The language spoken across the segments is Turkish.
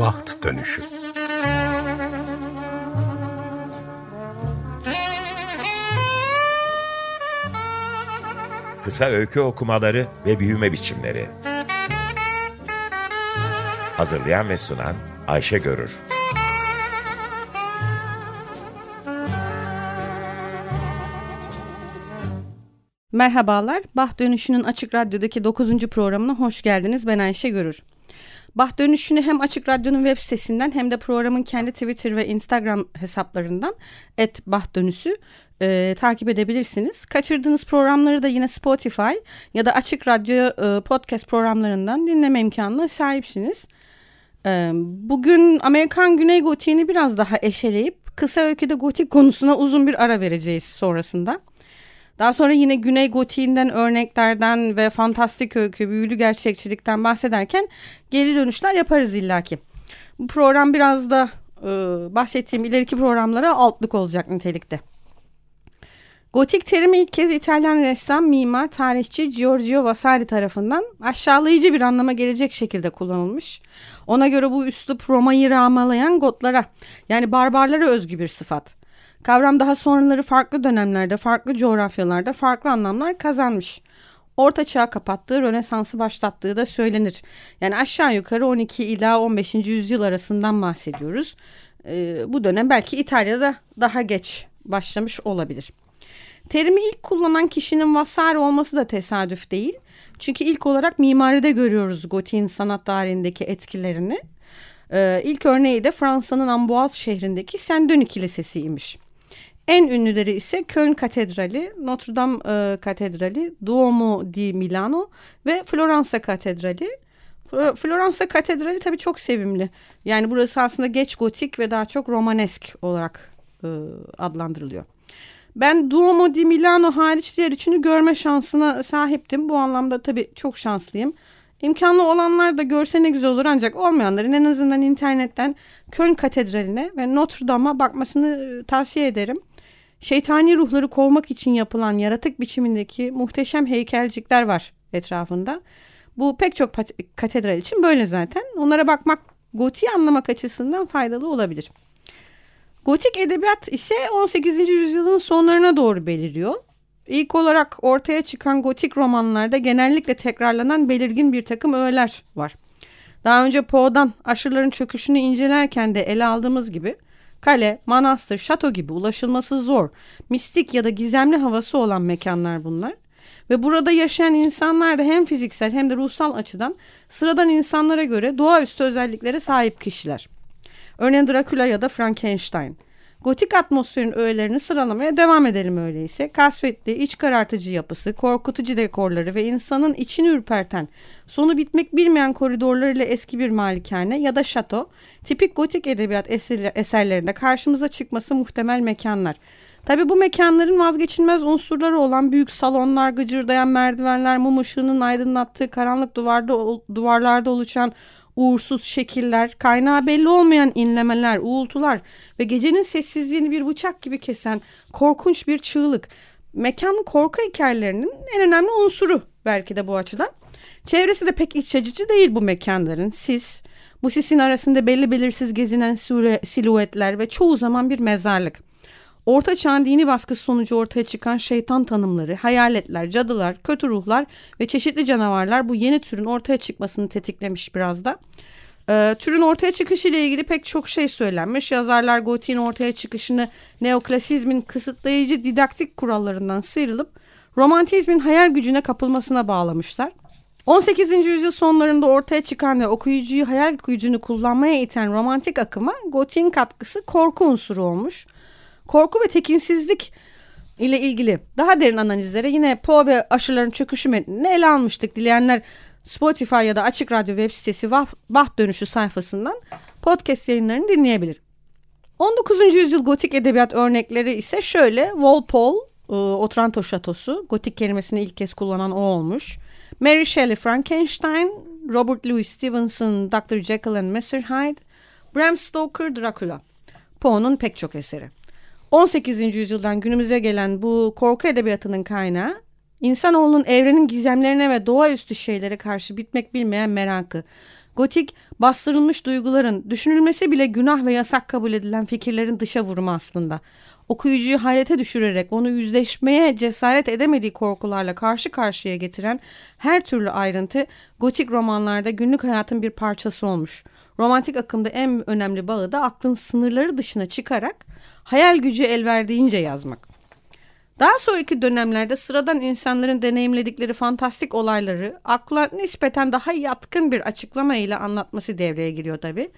Baht Dönüşü Kısa öykü okumaları ve büyüme biçimleri Hazırlayan ve sunan Ayşe Görür Merhabalar, Bah Dönüşü'nün Açık Radyo'daki 9. programına hoş geldiniz. Ben Ayşe Görür. Bah Dönüşü'nü hem Açık Radyo'nun web sitesinden hem de programın kendi Twitter ve Instagram hesaplarından et Bah Dönüşü e, takip edebilirsiniz. Kaçırdığınız programları da yine Spotify ya da Açık Radyo e, podcast programlarından dinleme imkanına sahipsiniz. E, bugün Amerikan Güney Gotiğini biraz daha eşeleyip kısa öyküde gotik konusuna uzun bir ara vereceğiz sonrasında. Daha sonra yine Güney Gotiğinden örneklerden ve fantastik öykü, büyülü gerçekçilikten bahsederken geri dönüşler yaparız illaki. Bu program biraz da e, bahsettiğim ileriki programlara altlık olacak nitelikte. Gotik terimi ilk kez İtalyan ressam, mimar, tarihçi Giorgio Vasari tarafından aşağılayıcı bir anlama gelecek şekilde kullanılmış. Ona göre bu üslup Roma'yı rağmalayan Gotlara yani barbarlara özgü bir sıfat. Kavram daha sonraları farklı dönemlerde, farklı coğrafyalarda farklı anlamlar kazanmış. Orta çağ kapattığı, Rönesans'ı başlattığı da söylenir. Yani aşağı yukarı 12 ila 15. yüzyıl arasından bahsediyoruz. Ee, bu dönem belki İtalya'da daha geç başlamış olabilir. Terimi ilk kullanan kişinin Vasari olması da tesadüf değil. Çünkü ilk olarak mimaride görüyoruz gotiğin sanat tarihindeki etkilerini. Ee, ilk örneği de Fransa'nın Amboise şehrindeki Saint Denis Kilisesi'ymiş. En ünlüleri ise Köln Katedrali, Notre Dame e, Katedrali, Duomo di Milano ve Floransa Katedrali. Floransa Katedrali tabii çok sevimli. Yani burası aslında geç gotik ve daha çok romanesk olarak e, adlandırılıyor. Ben Duomo di Milano hariç diğer üçünü görme şansına sahiptim. Bu anlamda tabii çok şanslıyım. İmkanlı olanlar da görse ne güzel olur ancak olmayanların en azından internetten Köln Katedrali'ne ve Notre Dame'a bakmasını tavsiye ederim şeytani ruhları kovmak için yapılan yaratık biçimindeki muhteşem heykelcikler var etrafında. Bu pek çok katedral için böyle zaten. Onlara bakmak gotiği anlamak açısından faydalı olabilir. Gotik edebiyat ise 18. yüzyılın sonlarına doğru beliriyor. İlk olarak ortaya çıkan gotik romanlarda genellikle tekrarlanan belirgin bir takım öğeler var. Daha önce Poe'dan aşırıların çöküşünü incelerken de ele aldığımız gibi Kale, manastır, şato gibi ulaşılması zor, mistik ya da gizemli havası olan mekanlar bunlar. Ve burada yaşayan insanlar da hem fiziksel hem de ruhsal açıdan sıradan insanlara göre doğaüstü özelliklere sahip kişiler. Örneğin Dracula ya da Frankenstein. Gotik atmosferin öğelerini sıralamaya devam edelim öyleyse. Kasvetli, iç karartıcı yapısı, korkutucu dekorları ve insanın içini ürperten, sonu bitmek bilmeyen koridorlarıyla eski bir malikane ya da şato, tipik gotik edebiyat eserlerinde karşımıza çıkması muhtemel mekanlar. Tabi bu mekanların vazgeçilmez unsurları olan büyük salonlar, gıcırdayan merdivenler, mum ışığının aydınlattığı karanlık duvarda, duvarlarda oluşan uğursuz şekiller, kaynağı belli olmayan inlemeler, uğultular ve gecenin sessizliğini bir bıçak gibi kesen korkunç bir çığlık. Mekan korku hikayelerinin en önemli unsuru belki de bu açıdan. Çevresi de pek iç açıcı değil bu mekanların. Sis, bu sisin arasında belli belirsiz gezinen silüetler ve çoğu zaman bir mezarlık. Orta çağın dini baskısı sonucu ortaya çıkan şeytan tanımları, hayaletler, cadılar, kötü ruhlar ve çeşitli canavarlar bu yeni türün ortaya çıkmasını tetiklemiş biraz da. Ee, türün ortaya çıkışı ile ilgili pek çok şey söylenmiş. Yazarlar gotiğin ortaya çıkışını neoklasizmin kısıtlayıcı didaktik kurallarından sıyrılıp romantizmin hayal gücüne kapılmasına bağlamışlar. 18. yüzyıl sonlarında ortaya çıkan ve okuyucuyu hayal gücünü kullanmaya iten romantik akıma gotiğin katkısı korku unsuru olmuş. Korku ve tekinsizlik ile ilgili daha derin analizlere yine Poe ve aşıların çöküşü metnini ele almıştık. Dileyenler Spotify ya da Açık Radyo web sitesi Bah Dönüşü sayfasından podcast yayınlarını dinleyebilir. 19. yüzyıl gotik edebiyat örnekleri ise şöyle Walpole, e, Otranto Şatosu, gotik kelimesini ilk kez kullanan o olmuş. Mary Shelley Frankenstein, Robert Louis Stevenson Dr. Jekyll and Mr. Hyde, Bram Stoker Dracula. Poe'nun pek çok eseri. 18. yüzyıldan günümüze gelen bu korku edebiyatının kaynağı insanoğlunun evrenin gizemlerine ve doğaüstü şeylere karşı bitmek bilmeyen merakı. Gotik bastırılmış duyguların, düşünülmesi bile günah ve yasak kabul edilen fikirlerin dışa vurumu aslında. Okuyucuyu hayrete düşürerek onu yüzleşmeye cesaret edemediği korkularla karşı karşıya getiren her türlü ayrıntı gotik romanlarda günlük hayatın bir parçası olmuş. Romantik akımda en önemli bağı da aklın sınırları dışına çıkarak hayal gücü el verdiğince yazmak. Daha sonraki dönemlerde sıradan insanların deneyimledikleri fantastik olayları akla nispeten daha yatkın bir açıklama ile anlatması devreye giriyor tabi.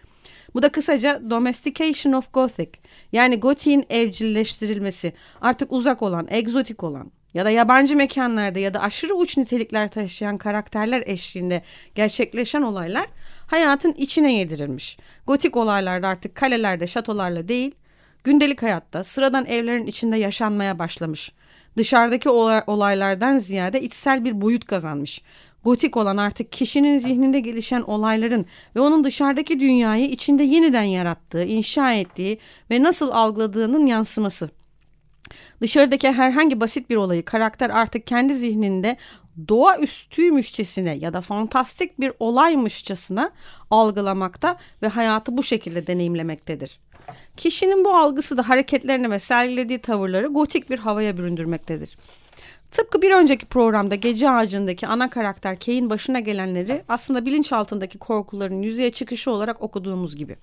Bu da kısaca domestication of Gothic yani Gotik'in evcilleştirilmesi artık uzak olan, egzotik olan ya da yabancı mekanlarda ya da aşırı uç nitelikler taşıyan karakterler eşliğinde gerçekleşen olaylar hayatın içine yedirilmiş. Gotik olaylarda artık kalelerde, şatolarla değil, gündelik hayatta sıradan evlerin içinde yaşanmaya başlamış. Dışarıdaki olaylardan ziyade içsel bir boyut kazanmış. Gotik olan artık kişinin zihninde gelişen olayların ve onun dışarıdaki dünyayı içinde yeniden yarattığı, inşa ettiği ve nasıl algıladığının yansıması. Dışarıdaki herhangi basit bir olayı karakter artık kendi zihninde doğaüstüymüşçesine ya da fantastik bir olaymışçasına algılamakta ve hayatı bu şekilde deneyimlemektedir. Kişinin bu algısı da hareketlerini ve sergilediği tavırları gotik bir havaya büründürmektedir. Tıpkı bir önceki programda Gece Ağacı'ndaki ana karakter Kay'in başına gelenleri aslında bilinçaltındaki korkuların yüzeye çıkışı olarak okuduğumuz gibi.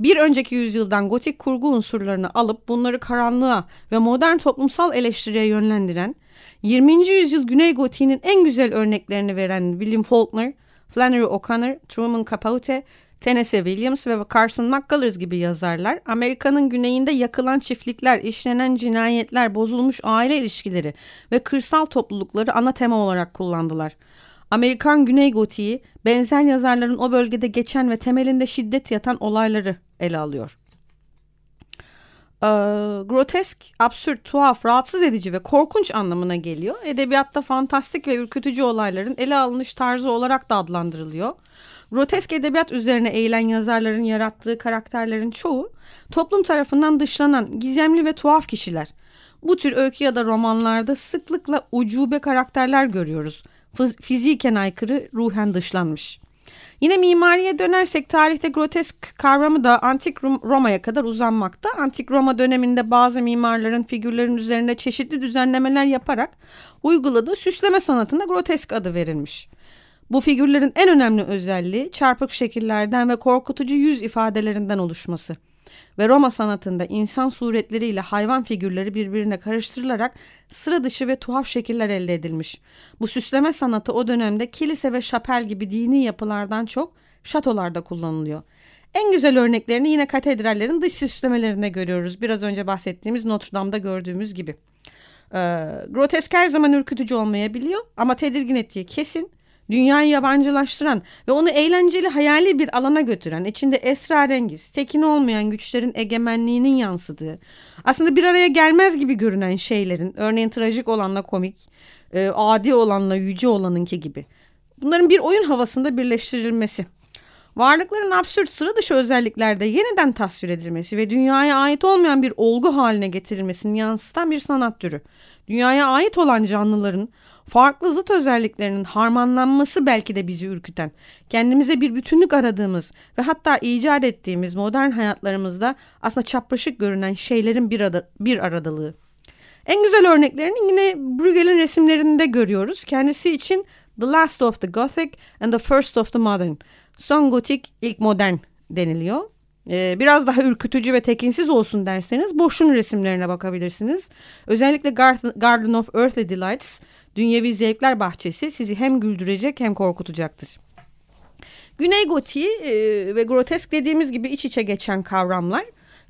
Bir önceki yüzyıldan gotik kurgu unsurlarını alıp bunları karanlığa ve modern toplumsal eleştiriye yönlendiren, 20. yüzyıl Güney Gotiğinin en güzel örneklerini veren William Faulkner, Flannery O'Connor, Truman Capote Tennessee Williams ve Carson McCullers gibi yazarlar Amerika'nın güneyinde yakılan çiftlikler, işlenen cinayetler, bozulmuş aile ilişkileri ve kırsal toplulukları ana tema olarak kullandılar. Amerikan Güney Gotiği benzer yazarların o bölgede geçen ve temelinde şiddet yatan olayları ele alıyor. Ee, grotesk, absürt, tuhaf, rahatsız edici ve korkunç anlamına geliyor. Edebiyatta fantastik ve ürkütücü olayların ele alınış tarzı olarak da adlandırılıyor. Grotesk edebiyat üzerine eğilen yazarların yarattığı karakterlerin çoğu toplum tarafından dışlanan gizemli ve tuhaf kişiler. Bu tür öykü ya da romanlarda sıklıkla ucube karakterler görüyoruz. Fiziken aykırı, ruhen dışlanmış. Yine mimariye dönersek tarihte grotesk kavramı da antik Roma'ya kadar uzanmakta. Antik Roma döneminde bazı mimarların figürlerin üzerinde çeşitli düzenlemeler yaparak uyguladığı süsleme sanatına grotesk adı verilmiş. Bu figürlerin en önemli özelliği çarpık şekillerden ve korkutucu yüz ifadelerinden oluşması. Ve Roma sanatında insan suretleriyle hayvan figürleri birbirine karıştırılarak sıra dışı ve tuhaf şekiller elde edilmiş. Bu süsleme sanatı o dönemde kilise ve şapel gibi dini yapılardan çok şatolarda kullanılıyor. En güzel örneklerini yine katedrallerin dış süslemelerinde görüyoruz. Biraz önce bahsettiğimiz Notre Dame'da gördüğümüz gibi. Ee, grotesk her zaman ürkütücü olmayabiliyor ama tedirgin ettiği kesin dünyayı yabancılaştıran ve onu eğlenceli hayali bir alana götüren, içinde esrarengiz, tekin olmayan güçlerin egemenliğinin yansıdığı, aslında bir araya gelmez gibi görünen şeylerin, örneğin trajik olanla komik, e, adi olanla yüce olanınki gibi. Bunların bir oyun havasında birleştirilmesi. Varlıkların absürt sıra dışı özelliklerde yeniden tasvir edilmesi ve dünyaya ait olmayan bir olgu haline getirilmesini yansıtan bir sanat türü. Dünyaya ait olan canlıların Farklı zıt özelliklerinin harmanlanması belki de bizi ürküten, kendimize bir bütünlük aradığımız ve hatta icat ettiğimiz modern hayatlarımızda aslında çapraşık görünen şeylerin bir, arada, bir aradalığı. En güzel örneklerini yine Bruegel'in resimlerinde görüyoruz. Kendisi için The Last of the Gothic and the First of the Modern. Son gotik, ilk modern deniliyor. Ee, biraz daha ürkütücü ve tekinsiz olsun derseniz boşun resimlerine bakabilirsiniz. Özellikle Garden of Earthly Delights Dünyevi Zevkler Bahçesi sizi hem güldürecek hem korkutacaktır. Güney gotiği e, ve grotesk dediğimiz gibi iç içe geçen kavramlar.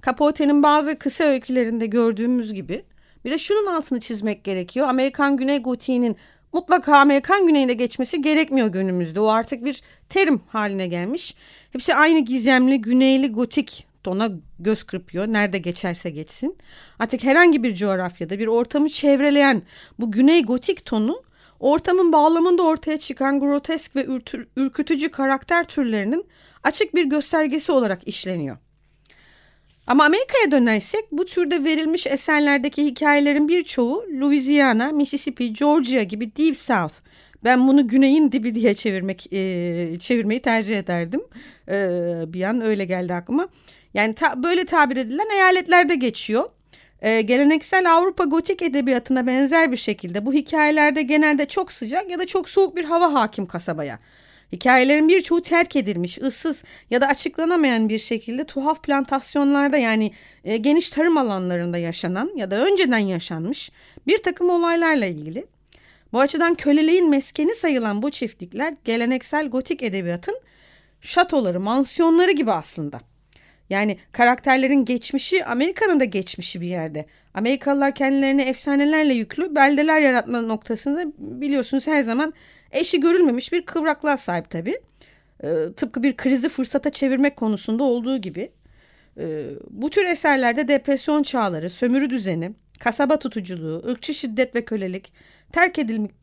Capote'nin bazı kısa öykülerinde gördüğümüz gibi. Bir de şunun altını çizmek gerekiyor. Amerikan Güney gotiğinin mutlaka Amerikan güneyinde geçmesi gerekmiyor günümüzde. O artık bir terim haline gelmiş. Hepsi aynı gizemli güneyli gotik tona göz kırpıyor. Nerede geçerse geçsin. Artık herhangi bir coğrafyada bir ortamı çevreleyen bu güney gotik tonu ortamın bağlamında ortaya çıkan grotesk ve ürkütücü karakter türlerinin açık bir göstergesi olarak işleniyor. Ama Amerika'ya dönersek bu türde verilmiş eserlerdeki hikayelerin birçoğu Louisiana, Mississippi, Georgia gibi Deep South, Ben bunu güneyin dibi diye çevirmek e, çevirmeyi tercih ederdim. E, bir an öyle geldi aklıma. Yani ta, böyle tabir edilen eyaletlerde geçiyor. E, geleneksel Avrupa gotik edebiyatına benzer bir şekilde bu hikayelerde genelde çok sıcak ya da çok soğuk bir hava hakim kasabaya. Hikayelerin birçoğu terk edilmiş, ıssız ya da açıklanamayan bir şekilde tuhaf plantasyonlarda yani e, geniş tarım alanlarında yaşanan ya da önceden yaşanmış bir takım olaylarla ilgili. Bu açıdan köleliğin meskeni sayılan bu çiftlikler geleneksel gotik edebiyatın şatoları, mansiyonları gibi aslında. Yani karakterlerin geçmişi Amerika'nın da geçmişi bir yerde. Amerikalılar kendilerini efsanelerle yüklü beldeler yaratma noktasında biliyorsunuz her zaman eşi görülmemiş bir kıvraklığa sahip tabii. Ee, tıpkı bir krizi fırsata çevirmek konusunda olduğu gibi. Ee, bu tür eserlerde depresyon çağları, sömürü düzeni, kasaba tutuculuğu, ırkçı şiddet ve kölelik, terk edilmek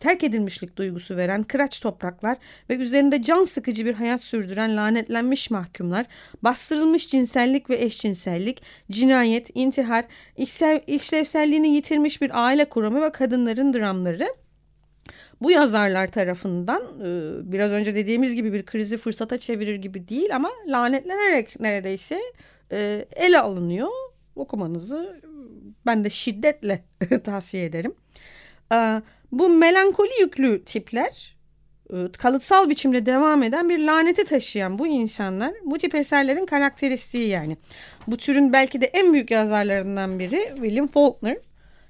terk edilmişlik duygusu veren kıraç topraklar ve üzerinde can sıkıcı bir hayat sürdüren lanetlenmiş mahkumlar, bastırılmış cinsellik ve eşcinsellik, cinayet, intihar, işlev, işlevselliğini yitirmiş bir aile kuramı ve kadınların dramları bu yazarlar tarafından e, biraz önce dediğimiz gibi bir krizi fırsata çevirir gibi değil ama lanetlenerek neredeyse e, ele alınıyor. Okumanızı ben de şiddetle tavsiye ederim. E, bu melankoli yüklü tipler kalıtsal biçimde devam eden bir laneti taşıyan bu insanlar bu tip eserlerin karakteristiği yani. Bu türün belki de en büyük yazarlarından biri William Faulkner.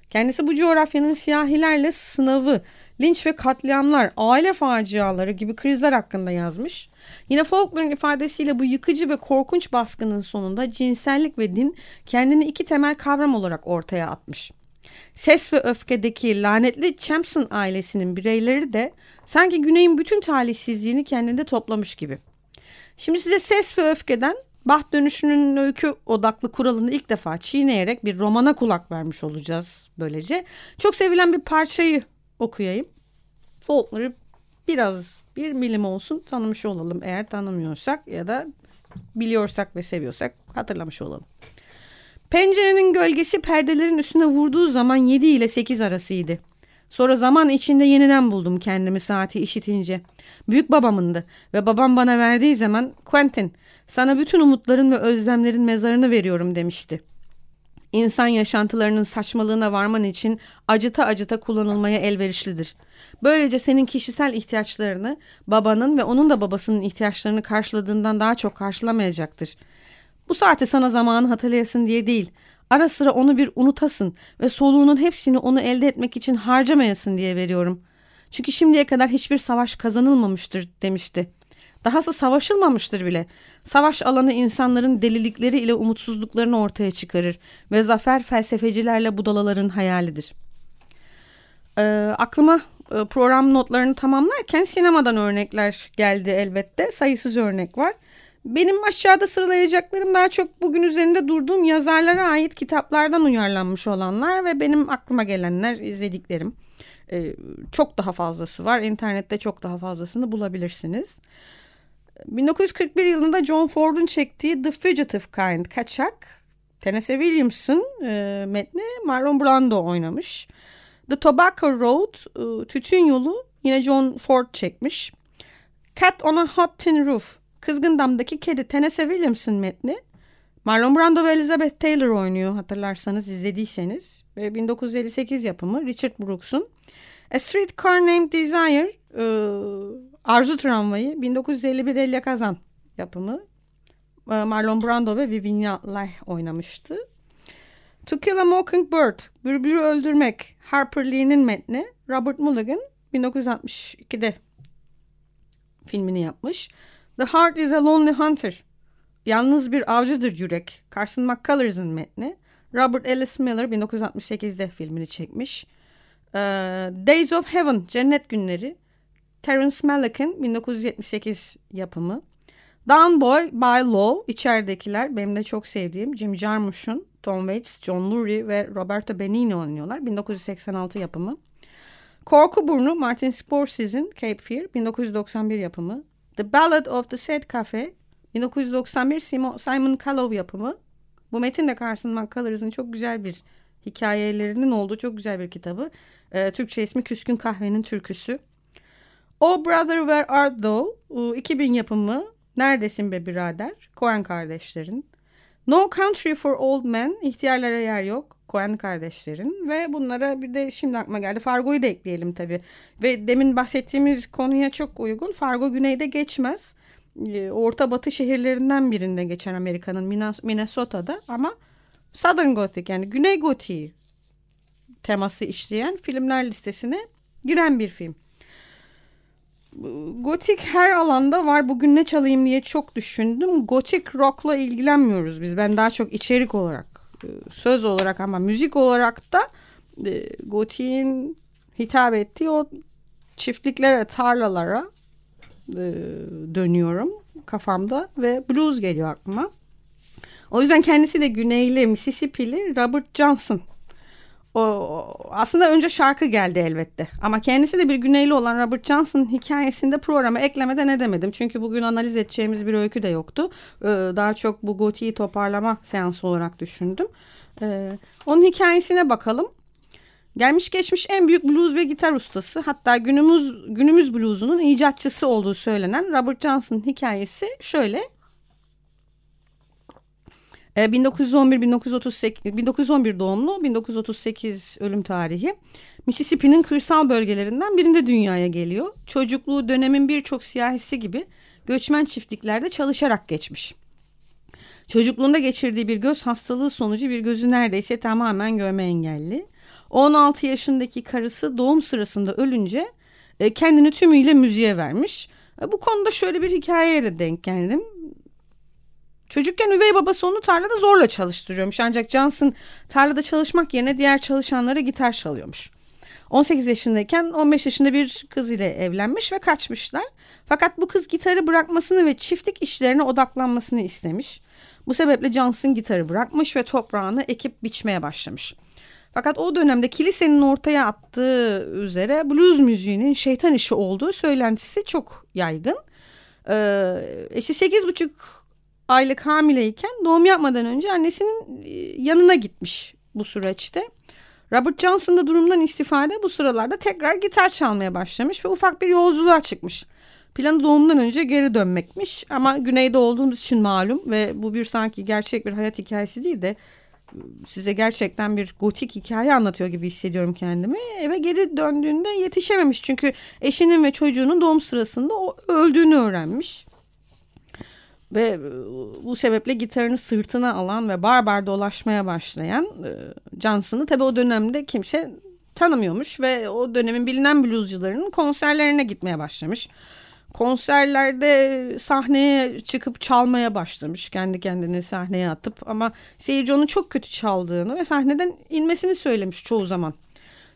Kendisi bu coğrafyanın siyahilerle sınavı linç ve katliamlar, aile faciaları gibi krizler hakkında yazmış. Yine Faulkner'ın ifadesiyle bu yıkıcı ve korkunç baskının sonunda cinsellik ve din kendini iki temel kavram olarak ortaya atmış. Ses ve öfkedeki lanetli Champson ailesinin bireyleri de sanki güneyin bütün talihsizliğini kendinde toplamış gibi. Şimdi size ses ve öfkeden Baht dönüşünün öykü odaklı kuralını ilk defa çiğneyerek bir romana kulak vermiş olacağız böylece. Çok sevilen bir parçayı okuyayım. Faulkner'ı biraz bir milim olsun tanımış olalım eğer tanımıyorsak ya da biliyorsak ve seviyorsak hatırlamış olalım. Pencerenin gölgesi perdelerin üstüne vurduğu zaman 7 ile 8 arasıydı. Sonra zaman içinde yeniden buldum kendimi saati işitince. Büyük babamındı ve babam bana verdiği zaman Quentin sana bütün umutların ve özlemlerin mezarını veriyorum demişti insan yaşantılarının saçmalığına varman için acıta acıta kullanılmaya elverişlidir. Böylece senin kişisel ihtiyaçlarını babanın ve onun da babasının ihtiyaçlarını karşıladığından daha çok karşılamayacaktır. Bu saati sana zamanı hatırlayasın diye değil, ara sıra onu bir unutasın ve soluğunun hepsini onu elde etmek için harcamayasın diye veriyorum. Çünkü şimdiye kadar hiçbir savaş kazanılmamıştır demişti. Dahası savaşılmamıştır bile. Savaş alanı insanların delilikleri ile umutsuzluklarını ortaya çıkarır ve zafer felsefecilerle budalaların hayalidir. E, aklıma e, program notlarını tamamlarken sinemadan örnekler geldi elbette. Sayısız örnek var. Benim aşağıda sıralayacaklarım daha çok bugün üzerinde durduğum yazarlara ait kitaplardan uyarlanmış olanlar ve benim aklıma gelenler izlediklerim. Ee, çok daha fazlası var. İnternette çok daha fazlasını bulabilirsiniz. 1941 yılında John Ford'un çektiği The Fugitive Kind, Kaçak, Tennessee Williams'ın e, metni Marlon Brando oynamış. The Tobacco Road, e, Tütün Yolu yine John Ford çekmiş. Cat on a Hot Tin Roof, Kızgın Dam'daki Kedi, Tennessee Williams'ın metni. Marlon Brando ve Elizabeth Taylor oynuyor hatırlarsanız izlediyseniz. Ve 1958 yapımı Richard Brooks'un. A Streetcar Named Desire, e, Arzu Tramvayı 1951 Elia Kazan yapımı. Ee, Marlon Brando ve Vivian Leigh oynamıştı. To Kill a Mockingbird, Bülbülü Öldürmek, Harper Lee'nin metni. Robert Mulligan 1962'de filmini yapmış. The Heart is a Lonely Hunter, Yalnız bir avcıdır yürek. Carson McCullough'ın metni. Robert Ellis Miller 1968'de filmini çekmiş. Ee, Days of Heaven, Cennet Günleri. Terence Malick'in 1978 yapımı. Down Boy by Law, içeridekiler benim de çok sevdiğim Jim Jarmusch'un, Tom Waits, John Lurie ve Roberto Benigni oynuyorlar. 1986 yapımı. Korku Burnu Martin Scorsese'in Cape Fear 1991 yapımı. The Ballad of the Sad Cafe 1991 Simon Callow yapımı. Bu metin de Carson McCullough'ın çok güzel bir hikayelerinin olduğu çok güzel bir kitabı. Ee, Türkçe ismi Küskün Kahvenin Türküsü. Oh Brother Where Art Thou 2000 yapımı Neredesin be birader Coen kardeşlerin. No Country for Old Men ihtiyarlara yer yok Coen kardeşlerin ve bunlara bir de şimdi aklıma geldi Fargo'yu da ekleyelim tabi ve demin bahsettiğimiz konuya çok uygun Fargo güneyde geçmez ee, orta batı şehirlerinden birinde geçen Amerika'nın Minnesota'da ama Southern Gothic yani Güney Gotiği teması işleyen filmler listesine giren bir film. Gotik her alanda var. Bugün ne çalayım diye çok düşündüm. Gotik rock'la ilgilenmiyoruz biz. Ben daha çok içerik olarak, söz olarak ama müzik olarak da e, Gotik'in hitap ettiği o çiftliklere, tarlalara e, dönüyorum kafamda ve blues geliyor aklıma. O yüzden kendisi de Güneyli, Mississippi'li Robert Johnson o, aslında önce şarkı geldi elbette. Ama kendisi de bir güneyli olan Robert Johnson hikayesinde programa eklemeden edemedim. Çünkü bugün analiz edeceğimiz bir öykü de yoktu. Ee, daha çok bu gotiği toparlama seansı olarak düşündüm. Ee, onun hikayesine bakalım. Gelmiş geçmiş en büyük blues ve gitar ustası hatta günümüz günümüz bluesunun icatçısı olduğu söylenen Robert Johnson hikayesi şöyle. 1911-1938 e, 1911 doğumlu 1938 ölüm tarihi Mississippi'nin kırsal bölgelerinden birinde dünyaya geliyor. Çocukluğu dönemin birçok siyahisi gibi göçmen çiftliklerde çalışarak geçmiş. Çocukluğunda geçirdiği bir göz hastalığı sonucu bir gözü neredeyse tamamen görme engelli. 16 yaşındaki karısı doğum sırasında ölünce e, kendini tümüyle müziğe vermiş. E, bu konuda şöyle bir hikayeye de denk geldim. Çocukken üvey babası onu tarlada zorla çalıştırıyormuş. Ancak Johnson tarlada çalışmak yerine diğer çalışanlara gitar çalıyormuş. 18 yaşındayken 15 yaşında bir kız ile evlenmiş ve kaçmışlar. Fakat bu kız gitarı bırakmasını ve çiftlik işlerine odaklanmasını istemiş. Bu sebeple Johnson gitarı bırakmış ve toprağını ekip biçmeye başlamış. Fakat o dönemde kilisenin ortaya attığı üzere blues müziğinin şeytan işi olduğu söylentisi çok yaygın. Ee, işte 8,5 aylık hamileyken doğum yapmadan önce annesinin e, yanına gitmiş bu süreçte. Robert Johnson da durumdan istifade bu sıralarda tekrar gitar çalmaya başlamış ve ufak bir yolculuğa çıkmış. Planı doğumdan önce geri dönmekmiş ama güneyde olduğumuz için malum ve bu bir sanki gerçek bir hayat hikayesi değil de e, size gerçekten bir gotik hikaye anlatıyor gibi hissediyorum kendimi. Eve geri döndüğünde yetişememiş çünkü eşinin ve çocuğunun doğum sırasında öldüğünü öğrenmiş. Ve e, bu sebeple gitarını sırtına alan ve barbar dolaşmaya başlayan e, Johnson'ı tabii o dönemde kimse tanımıyormuş ve o dönemin bilinen bluescularının konserlerine gitmeye başlamış. Konserlerde sahneye çıkıp çalmaya başlamış kendi kendine sahneye atıp ama seyirci onun çok kötü çaldığını ve sahneden inmesini söylemiş çoğu zaman.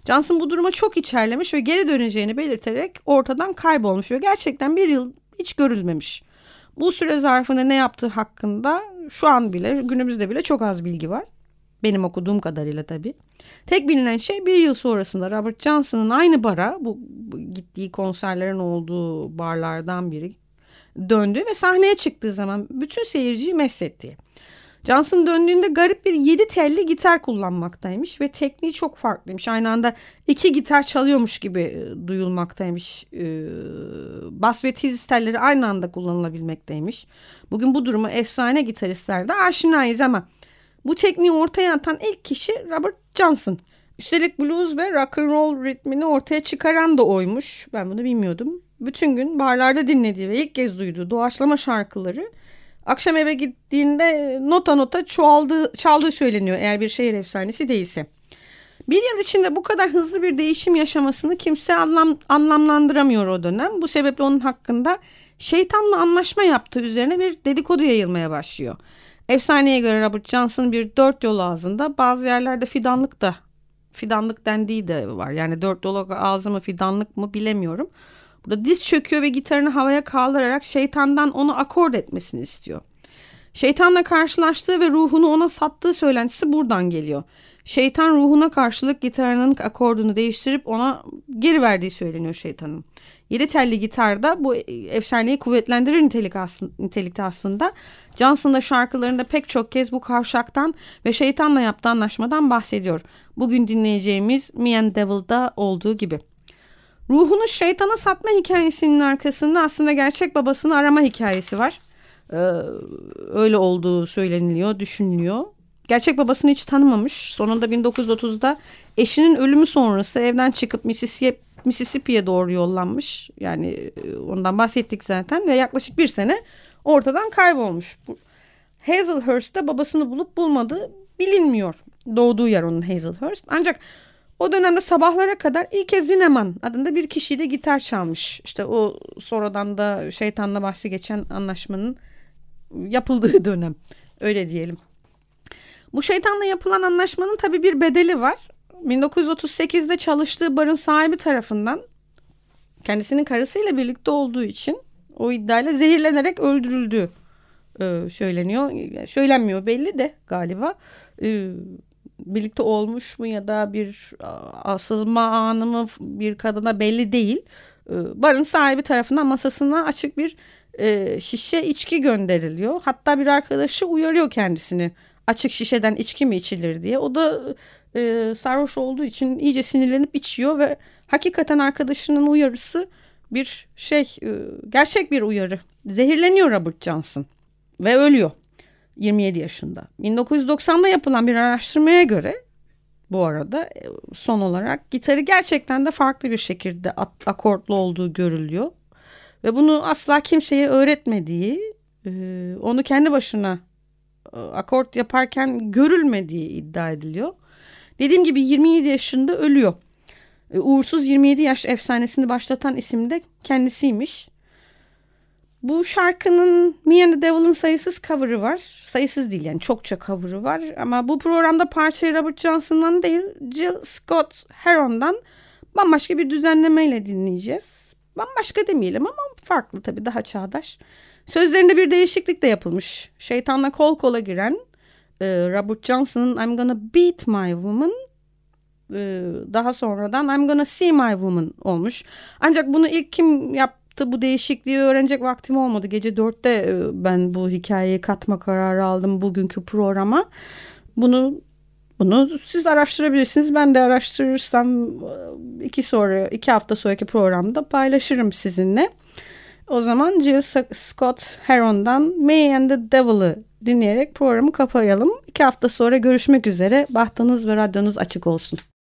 Johnson bu duruma çok içerlemiş ve geri döneceğini belirterek ortadan kaybolmuş ve gerçekten bir yıl hiç görülmemiş. Bu süre zarfında ne yaptığı hakkında şu an bile günümüzde bile çok az bilgi var. Benim okuduğum kadarıyla tabii. Tek bilinen şey bir yıl sonrasında Robert Johnson'ın aynı bara bu, gittiği konserlerin olduğu barlardan biri döndü ve sahneye çıktığı zaman bütün seyirciyi mesletti. Johnson döndüğünde garip bir 7 telli gitar kullanmaktaymış ve tekniği çok farklıymış. Aynı anda iki gitar çalıyormuş gibi e, duyulmaktaymış. Ee, bas ve tiz telleri aynı anda kullanılabilmekteymiş. Bugün bu duruma efsane gitaristlerde aşinayız ama bu tekniği ortaya atan ilk kişi Robert Johnson. Üstelik blues ve rock and roll ritmini ortaya çıkaran da oymuş. Ben bunu bilmiyordum. Bütün gün barlarda dinlediği ve ilk kez duyduğu doğaçlama şarkıları Akşam eve gittiğinde nota nota çoğaldığı, çaldığı söyleniyor eğer bir şehir efsanesi değilse. Bir yıl içinde bu kadar hızlı bir değişim yaşamasını kimse anlam, anlamlandıramıyor o dönem. Bu sebeple onun hakkında şeytanla anlaşma yaptığı üzerine bir dedikodu yayılmaya başlıyor. Efsaneye göre Robert Johnson bir dört yol ağzında bazı yerlerde fidanlık da fidanlık dendiği de var. Yani dört yol ağzı mı fidanlık mı bilemiyorum. Burada diz çöküyor ve gitarını havaya kaldırarak şeytandan onu akord etmesini istiyor. Şeytanla karşılaştığı ve ruhunu ona sattığı söylentisi buradan geliyor. Şeytan ruhuna karşılık gitarının akordunu değiştirip ona geri verdiği söyleniyor şeytanın. Yedi telli gitarda bu efsaneyi kuvvetlendirir nitelik aslında, nitelikte aslında. Johnson da şarkılarında pek çok kez bu kavşaktan ve şeytanla yaptığı anlaşmadan bahsediyor. Bugün dinleyeceğimiz Me and Devil'da olduğu gibi. Ruhunu şeytana satma hikayesinin arkasında aslında gerçek babasını arama hikayesi var. Ee, öyle olduğu söyleniliyor, düşünülüyor. Gerçek babasını hiç tanımamış. Sonunda 1930'da eşinin ölümü sonrası evden çıkıp Mississippi, Mississippi'ye doğru yollanmış. Yani e, ondan bahsettik zaten ve yaklaşık bir sene ortadan kaybolmuş. Hazelhurst'ta babasını bulup bulmadığı bilinmiyor. Doğduğu yer onun Hazelhurst. Ancak o dönemde sabahlara kadar İlke Zineman adında bir kişiyle gitar çalmış. İşte o sonradan da şeytanla bahsi geçen anlaşmanın yapıldığı dönem. Öyle diyelim. Bu şeytanla yapılan anlaşmanın tabii bir bedeli var. 1938'de çalıştığı barın sahibi tarafından kendisinin karısıyla birlikte olduğu için o iddiayla zehirlenerek öldürüldü e, söyleniyor. Söylenmiyor belli de galiba. E, birlikte olmuş mu ya da bir asılma anı mı bir kadına belli değil. Barın sahibi tarafından masasına açık bir e, şişe içki gönderiliyor. Hatta bir arkadaşı uyarıyor kendisini açık şişeden içki mi içilir diye. O da e, sarhoş olduğu için iyice sinirlenip içiyor ve hakikaten arkadaşının uyarısı bir şey e, gerçek bir uyarı. Zehirleniyor Robert Johnson ve ölüyor 27 yaşında. 1990'da yapılan bir araştırmaya göre bu arada e, son olarak gitarı gerçekten de farklı bir şekilde akortlu olduğu görülüyor. Ve bunu asla kimseye öğretmediği, e, onu kendi başına e, akort yaparken görülmediği iddia ediliyor. Dediğim gibi 27 yaşında ölüyor. Uğursuz 27 yaş efsanesini başlatan isim de kendisiymiş. Bu şarkının Me and the Devil'ın sayısız cover'ı var. Sayısız değil yani çokça cover'ı var. Ama bu programda parçayı Robert Johnson'dan değil Jill Scott Heron'dan bambaşka bir düzenlemeyle dinleyeceğiz. Bambaşka demeyelim ama farklı tabii daha çağdaş. Sözlerinde bir değişiklik de yapılmış. Şeytanla kol kola giren e, Robert Johnson'ın I'm Gonna Beat My Woman e, daha sonradan I'm Gonna See My Woman olmuş. Ancak bunu ilk kim yaptı bu değişikliği öğrenecek vaktim olmadı. Gece dörtte e, ben bu hikayeyi katma kararı aldım bugünkü programa. Bunu bunu siz araştırabilirsiniz. Ben de araştırırsam iki sonra iki hafta sonraki programda paylaşırım sizinle. O zaman Jill Scott Heron'dan Me and the Devil'ı dinleyerek programı kapayalım. İki hafta sonra görüşmek üzere. Bahtınız ve radyonuz açık olsun.